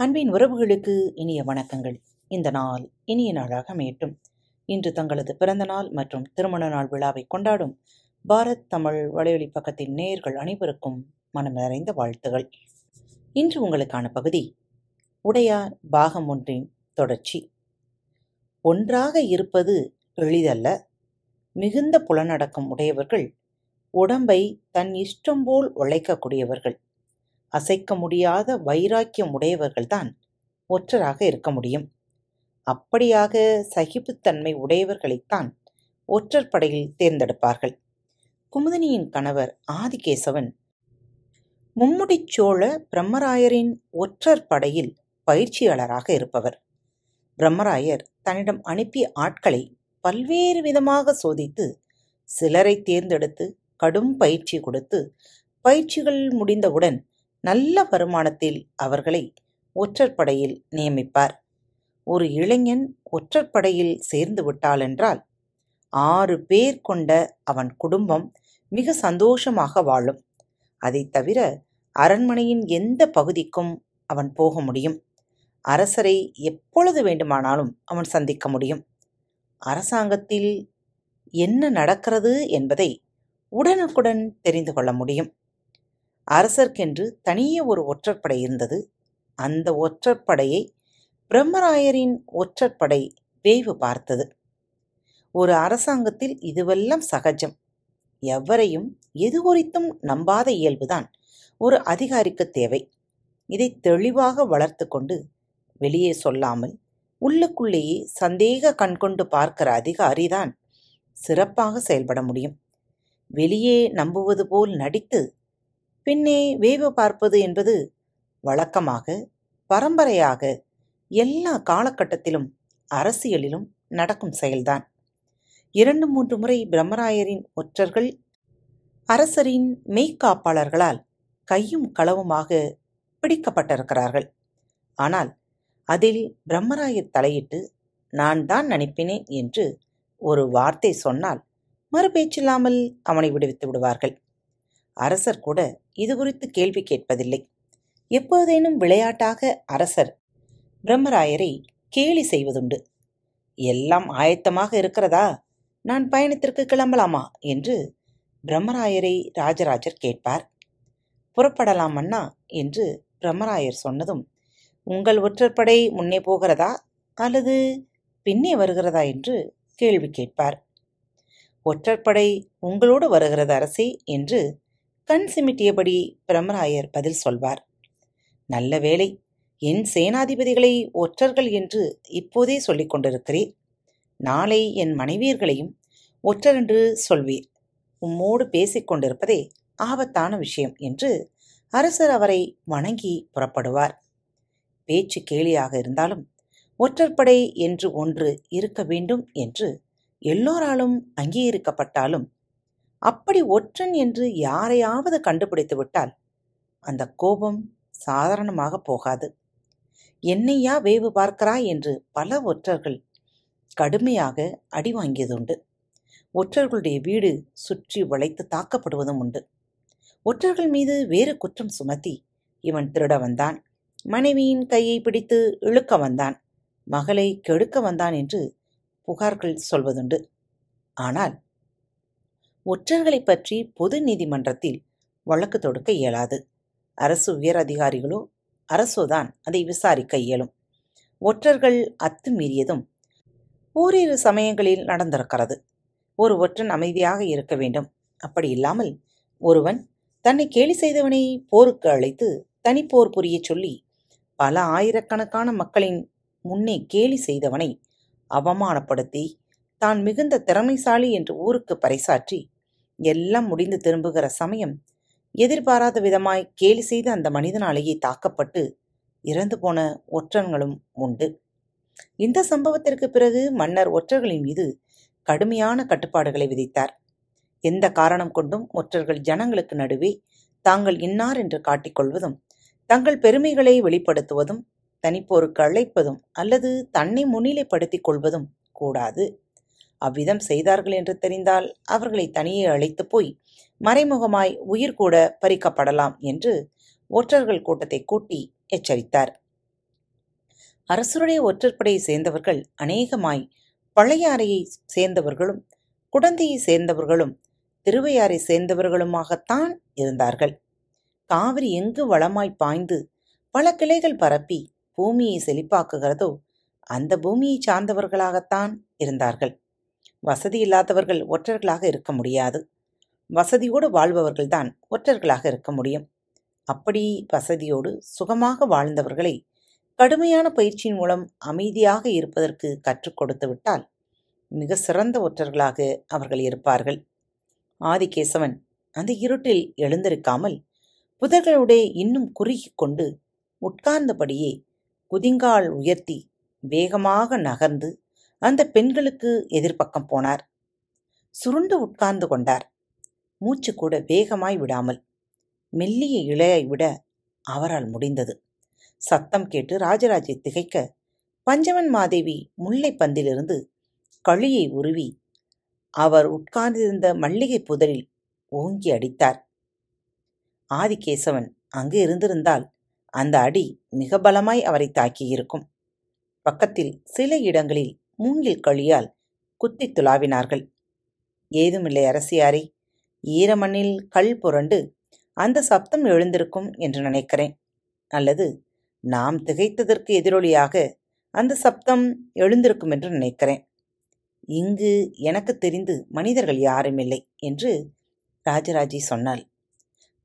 அன்பின் உறவுகளுக்கு இனிய வணக்கங்கள். இந்த நாள் இனிய நாளாக அமையட்டும். இன்று தங்களது பிறந்த நாள் மற்றும் திருமண நாள் விழாவை கொண்டாடும் பாரத் தமிழ் வலையொலி பக்கத்தின் நேயர்கள் அனைவருக்கும் மனம் நிறைந்த வாழ்த்துகள். இன்று உங்களுக்கான பகுதி உடையார் பாகம் ஒன்றின் தொடர்ச்சி. ஒன்றாக இருப்பது எளிதல்ல. மிகுந்த புலனடக்கம் உடையவர்கள் உடம்பை தன் இஷ்டம் போல் உழைக்கக்கூடியவர்கள். அசைக்க முடியாத வைராக்கியம் உடையவர்கள்தான் ஒற்றராக இருக்க முடியும். அப்படியாக சகிப்புத்தன்மை உடையவர்களைத்தான் ஒற்றர் படையில் தேர்ந்தெடுப்பார்கள். குமுதினியின் கணவர் ஆதிகேசவன் மும்முடிச் சோழ பிரம்மராயரின் ஒற்றர் படையில் பயிற்சியாளராக இருப்பவர். பிரம்மராயர் தன்னிடம் அனுப்பிய ஆட்களை பல்வேறு விதமாக சோதித்து சிலரை தேர்ந்தெடுத்து கடும் பயிற்சி கொடுத்து பயிற்சிகள் முடிந்தவுடன் நல்ல வருமானத்தில் அவர்களை ஒற்றற்படையில் நியமிப்பார். ஒரு இளைஞன் ஒற்றற்படையில் சேர்ந்து விட்டாலென்றால் ஆறு பேர் கொண்ட அவன் குடும்பம் மிக சந்தோஷமாக வாழும். அதைத் தவிர அரண்மனையின் எந்த பகுதிக்கும் அவன் போக முடியும். அரசரை எப்பொழுது வேண்டுமானாலும் அவன் சந்திக்க முடியும். அரசாங்கத்தில் என்ன நடக்கிறது என்பதை உடனுக்குடன் தெரிந்து கொள்ள முடியும். அரசர்க்கென்று தனியே ஒரு ஒற்றற்படை இருந்தது. அந்த ஒற்றற்படையை பிரம்மராயரின் ஒற்றற்படை வேய்வு பார்த்தது. ஒரு அரசாங்கத்தில் இதுவெல்லாம் சகஜம். எவரையும் எது குறித்தும் நம்பாத இயல்புதான் ஒரு அதிகாரிக்கு தேவை. இதை தெளிவாக வளர்த்து கொண்டு வெளியே சொல்லாமல் உள்ளுக்குள்ளேயே சந்தேக கண்கொண்டு பார்க்கிற அதிகாரிதான் சிறப்பாக செயல்பட முடியும். வெளியே நம்புவது போல் நடித்து பின்னே வேவு பார்ப்பது என்பது வழக்கமாக பரம்பரையாக எல்லா காலகட்டத்திலும் அரசியலிலும் நடக்கும் செயல்தான். இரண்டு மூன்று முறை பிரம்மராயரின் ஒற்றர்கள் அரசரின் மெய்க்காப்பாளர்களால் கையும் களவுமாக பிடிக்கப்பட்டிருக்கிறார்கள். ஆனால் அதில் பிரம்மராயர் தலையிட்டு நான் தான் நினைப்பினேன் என்று ஒரு வார்த்தை சொன்னால் மறுபேச்சில்லாமல் அவனை விடுவித்து விடுவார்கள். அரசர் கூட இது குறித்து கேள்வி கேட்பதில்லை. எப்போதேனும் விளையாட்டாக அரசர் பிரம்மராயரை கேலி செய்வதுண்டு. எல்லாம் ஆயத்தமாக இருக்கிறதா? நான் பயணத்திற்கு கிளம்பலாமா? என்று பிரம்மராயரை ராஜராஜர் கேட்பார். புறப்படலாம் அண்ணா என்று பிரம்மராயர் சொன்னதும் உங்கள் ஒற்றற்படை முன்னே போகிறதா? அல்லது பின்னே வருகிறதா? என்று கேள்வி கேட்பார். ஒற்றற்படை உங்களோடு வருகிறது அரசே என்று கண் சிமிட்டியபடி பிரம்மராயர் பதில் சொல்வார். நல்ல வேலை என் சேனாதிபதிகளை ஒற்றர்கள் என்று இப்போதே சொல்லிக் கொண்டிருக்கிறீர். நாளை என் மனைவியர்களையும் ஒற்றர் என்று சொல்வீர். உம்மோடு பேசிக் கொண்டிருப்பதே ஆபத்தான விஷயம் என்று அரசர் அவரை வணங்கி புறப்படுவார். பேச்சு கேலியாக இருந்தாலும் ஒற்றற்படை என்று ஒன்று இருக்க வேண்டும் என்று எல்லோராலும் அங்கீகரிக்கப்பட்டாலும் அப்படி ஒற்றன் என்று யாரையாவது கண்டுபிடித்து விட்டால் அந்த கோபம் சாதாரணமாக போகாது. என்னையா வேவு பார்க்கிறாய் என்று பல ஒற்றர்கள் கடுமையாக அடி வாங்கியதுண்டு. ஒற்றர்களுடைய வீடு சுற்றி வளைத்து தாக்கப்படுவதும் உண்டு. ஒற்றர்கள் மீது வேறு குற்றம் சுமத்தி இவன் திருட வந்தான். மனைவியின் கையை பிடித்து இழுக்க வந்தான். மகளை கெடுக்க வந்தான் என்று புகார்கள் சொல்வதுண்டு. ஆனால் ஒற்றர்களைப் பற்றி பொது நீதிமன்றத்தில் வழக்கு தொடுக்க இயலாது. அரசு உயர் அதிகாரிகளோ அரசோதான் அதை விசாரிக்க இயலும். ஒற்றர்கள் அத்துமீறியதும் ஓரிரு சமயங்களில் நடந்திருக்கிறது. ஒரு ஒற்றன் அமைதியாக இருக்க வேண்டும். அப்படி இல்லாமல் ஒருவன் தன்னை கேலி செய்தவனை போருக்கு அழைத்து தனிப்போர் புரியச் சொல்லி பல ஆயிரக்கணக்கான மக்களின் முன்னே கேலி செய்தவனை அவமானப்படுத்தி தான் மிகுந்த திறமைசாலி என்று ஊருக்கு பறைசாற்றி எல்லாம் முடிந்து திரும்புகிற சமயம் எதிர்பாராத விதமாய் கேலி செய்த அந்த மனிதனாலேயே தாக்கப்பட்டு இறந்து போன ஒற்றன்களும் உண்டு. இந்த சம்பவத்திற்கு பிறகு மன்னர் ஒற்றர்களின் மீது கடுமையான கட்டுப்பாடுகளை விதித்தார். எந்த காரணம் கொண்டும் ஒற்றர்கள் ஜனங்களுக்கு நடுவே தாங்கள் இன்னார் என்று காட்டிக்கொள்வதும் தங்கள் பெருமைகளை வெளிப்படுத்துவதும் தனிப்போருக்கு அழைப்பதும் அல்லது தன்னை முன்னிலைப்படுத்திக் கொள்வதும் கூடாது. அவ்விதம் செய்தார்கள் என்று தெரிந்தால் அவர்களை தனியே அழைத்து போய் மறைமுகமாய் உயிர் கூட பறிக்கப்படலாம் என்று ஒற்றர்கள் கூட்டத்தை கூட்டி எச்சரித்தார். அரசருடைய ஒற்றற்படையை சேர்ந்தவர்கள் அநேகமாய் பழையாறையை சேர்ந்தவர்களும் குடந்தையை சேர்ந்தவர்களும் திருவையாறை சேர்ந்தவர்களுமாகத்தான் இருந்தார்கள். காவிரி எங்கு வளமாய் பாய்ந்து பல கிளைகள் பரப்பி பூமியை செழிப்பாக்குகிறதோ அந்த பூமியை சார்ந்தவர்களாகத்தான் இருந்தார்கள். வசதி இல்லாதவர்கள் ஒற்றர்களாக இருக்க முடியாது. வசதியோடு வாழ்பவர்கள்தான் ஒற்றர்களாக இருக்க முடியும். அப்படி வசதியோடு சுகமாக வாழ்ந்தவர்களை கடுமையான பயிற்சியின் மூலம் அமைதியாக இருப்பதற்கு கற்றுக் கொடுத்து விட்டால் மிக சிறந்த ஒற்றர்களாக அவர்கள் இருப்பார்கள். ஆதிகேசவன் அந்த இருட்டில் எழுந்திருக்காமல் புதர்களுடைய இன்னும் குறுகி கொண்டு உட்கார்ந்தபடியே குதிங்கால் உயர்த்தி வேகமாக நகர்ந்து அந்த பெண்களுக்கு எதிர்ப்பக்கம் போனார். சுருண்டு உட்கார்ந்து கொண்டார். மூச்சு கூட வேகமாய் விடாமல். மெல்லிய இழையை விட அவரால் முடிந்தது. சத்தம் கேட்டு ராஜராஜை திகைக்க பஞ்சவன் மாதேவி முல்லைப்பந்திலிருந்து களியை உருவி அவர் உட்கார்ந்திருந்த மல்லிகை புதரில் ஓங்கி அடித்தார். ஆதிகேசவன் அங்கு இருந்திருந்தால் அந்த அடி மிக பலமாய் அவரை தாக்கியிருக்கும். பக்கத்தில் சில இடங்களில் மூங்கில் கழியால் குத்தித் துளாவினார்கள் ஏதுமில்லை அரசியாரே ஈரமண்ணில் கல் புரண்டு அந்த சப்தம் எழுந்திருக்கும் என்று நினைக்கிறேன். அல்லது நாம் திகைத்ததற்கு எதிரொலியாக அந்த சப்தம் எழுந்திருக்கும் என்று நினைக்கிறேன். இங்கு எனக்கு தெரிந்து மனிதர்கள் யாரும் இல்லை என்று ராஜராஜி சொன்னாள்.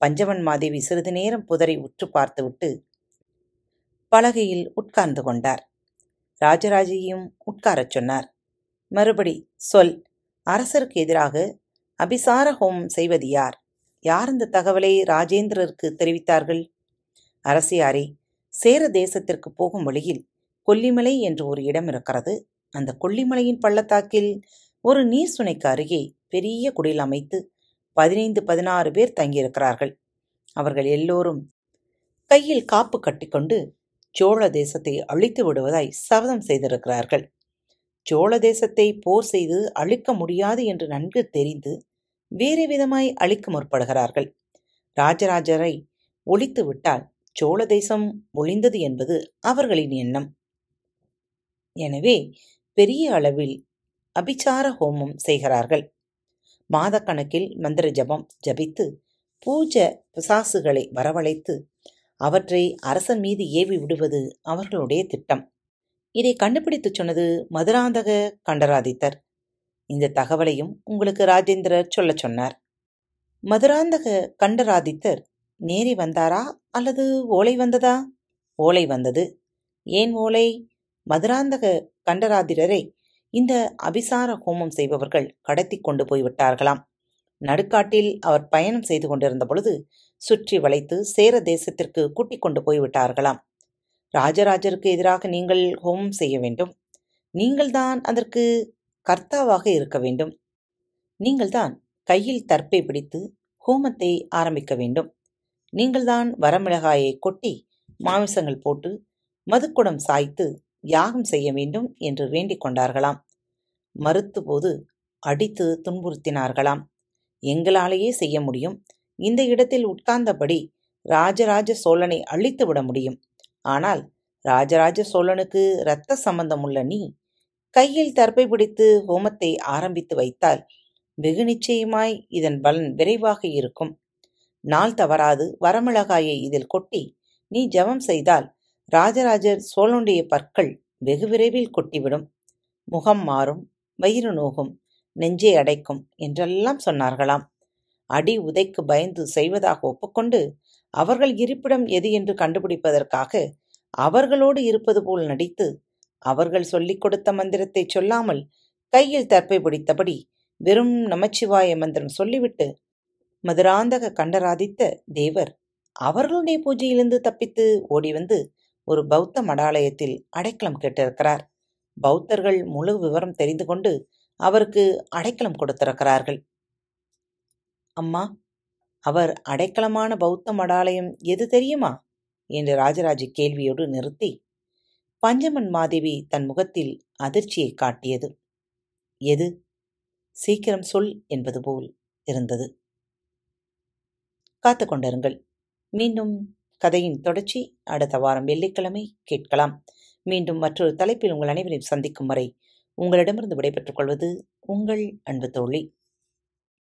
பஞ்சவன் மாதேவி சிறிது நேரம் புதரை உற்று பார்த்துவிட்டு பலகையில் உட்கார்ந்து கொண்டார். ராஜராஜையும் உட்காரச் சொன்னார். மறுபடி சொல். அரசருக்கு எதிராக அபிசார ஹோமம் செய்வது யார்? யார் இந்த தகவலை ராஜேந்திரருக்கு தெரிவித்தார்கள்? அரசியாரே சேர தேசத்திற்கு போகும் வழியில் கொல்லிமலை என்று ஒரு இடம் இருக்கிறது. அந்த கொல்லிமலையின் பள்ளத்தாக்கில் ஒரு நீர் சுனைக்கு அருகே பெரிய குடில் அமைத்து பதினைந்து பதினாறு பேர் தங்கியிருக்கிறார்கள். அவர்கள் எல்லோரும் கையில் காப்பு கட்டிக்கொண்டு சோழ தேசத்தை அழித்து விடுவதாய் சபதம் செய்திருக்கிறார்கள். சோழ தேசத்தை போர் செய்து அழிக்க முடியாது என்று நன்கு தெரிந்து வேறு விதமாய் அழிக்க முற்படுகிறார்கள். ராஜராஜரை ஒழித்து விட்டால் சோழ தேசம் ஒளிந்தது என்பது அவர்களின் எண்ணம். எனவே பெரிய அளவில் அபிச்சார ஹோமம் செய்கிறார்கள். மாதக்கணக்கில் மந்திர ஜபம் ஜபித்து பூஜ பிசாசுகளை வரவழைத்து அவற்றை அரசன் மீது ஏவி விடுவது அவர்களுடைய திட்டம். இதை கண்டுபிடித்துச் சொன்னது மதுராந்தக கண்டராதித்தர். இந்த தகவலையும் உங்களுக்கு ராஜேந்திரர் சொல்லச் சொன்னார். மதுராந்தக கண்டராதித்தர் நேரி வந்தாரா அல்லது ஓலை வந்ததா? ஓலை வந்தது. ஏன் ஓலை? மதுராந்தக கண்டராதிரரை இந்த அபிசார ஹோமம் செய்பவர்கள் கடத்தி கொண்டு போய்விட்டார்களாம். நடுக்காட்டில் அவர் பயணம் செய்து கொண்டிருந்த பொழுது சுற்றி வளைத்து சேர தேசத்திற்கு கூட்டிக் கொண்டு போய்விட்டார்களாம். ராஜராஜருக்கு எதிராக நீங்கள் ஹோமம் செய்ய வேண்டும். நீங்கள்தான் அதற்கு கர்த்தாவாக இருக்க வேண்டும். நீங்கள்தான் கையில் தற்பை பிடித்து ஹோமத்தை ஆரம்பிக்க வேண்டும். நீங்கள்தான் வரமிளகாயை கொட்டி மாமிசங்கள் போட்டு மதுக்குடம் சாய்த்து யாகம் செய்ய வேண்டும் என்று வேண்டிக் கொண்டார்களாம். மறுத்தபோது அடித்து துன்புறுத்தினார்களாம். எங்களாலேயே செய்ய முடியும். இந்த இடத்தில் உட்கார்ந்தபடி ராஜராஜ சோழனை அழித்து விட முடியும். ஆனால் ராஜராஜ சோழனுக்கு இரத்த சம்பந்தமுள்ள நீ கையில் தற்பை பிடித்து ஹோமத்தை ஆரம்பித்து வைத்தால் வெகு நிச்சயமாய் இதன் பலன் விரைவாக இருக்கும். நாள் தவறாது வரமிளகாயை இதில் கொட்டி நீ ஜெபம் செய்தால் ராஜராஜர் சோழனுடைய பற்கள் வெகு விரைவில் கொட்டிவிடும். முகம் மாறும் வயிறு நோகும் நெஞ்சை அடைக்கும் என்றெல்லாம் சொன்னார்களாம். அடி உதைக்கு பயந்து செய்வதாக ஒப்புக்கொண்டு அவர்கள் இருப்பிடம் எது என்று கண்டுபிடிப்பதற்காக அவர்களோடு இருப்பது போல் நடித்து அவர்கள் சொல்லிக் கொடுத்த மந்திரத்தை சொல்லாமல் கையில் தற்பை பிடித்தபடி வெறும் நமச்சிவாய மந்திரம் சொல்லிவிட்டு மதுராந்தக கண்டராதித்த தேவர் அவர்களுடைய பூஜையிலிருந்து தப்பித்து ஓடி வந்து ஒரு பௌத்த மடாலயத்தில் அடைக்கலம் கேட்டிருக்கிறார். பௌத்தர்கள் முழு விவரம் தெரிந்து கொண்டு அவருக்கு அடைக்கலம் கொடுத்திருக்கிறார்கள். அம்மா அவர் அடைக்கலமான பௌத்த மடாலயம் எது தெரியுமா? என்று ராஜராஜ கேள்வியோடு நிறுத்தி பஞ்சமன் மாதேவி தன் முகத்தில் அதிர்ச்சியை காட்டியது. எது? சீக்கிரம் சொல் என்பது போல் இருந்தது. காத்து கொண்டிருங்கள். மீண்டும் கதையின் தொடர்ச்சி. அடுத்த வாரம் வெள்ளிக்கிழமை கேட்கலாம். மீண்டும் மற்றொரு தலைப்பில் உங்கள் அனைவரையும் சந்திக்கும் வரை உங்களிடமிருந்து விடைபெற்றுக் கொள்வது உங்கள் அன்பு தோழி.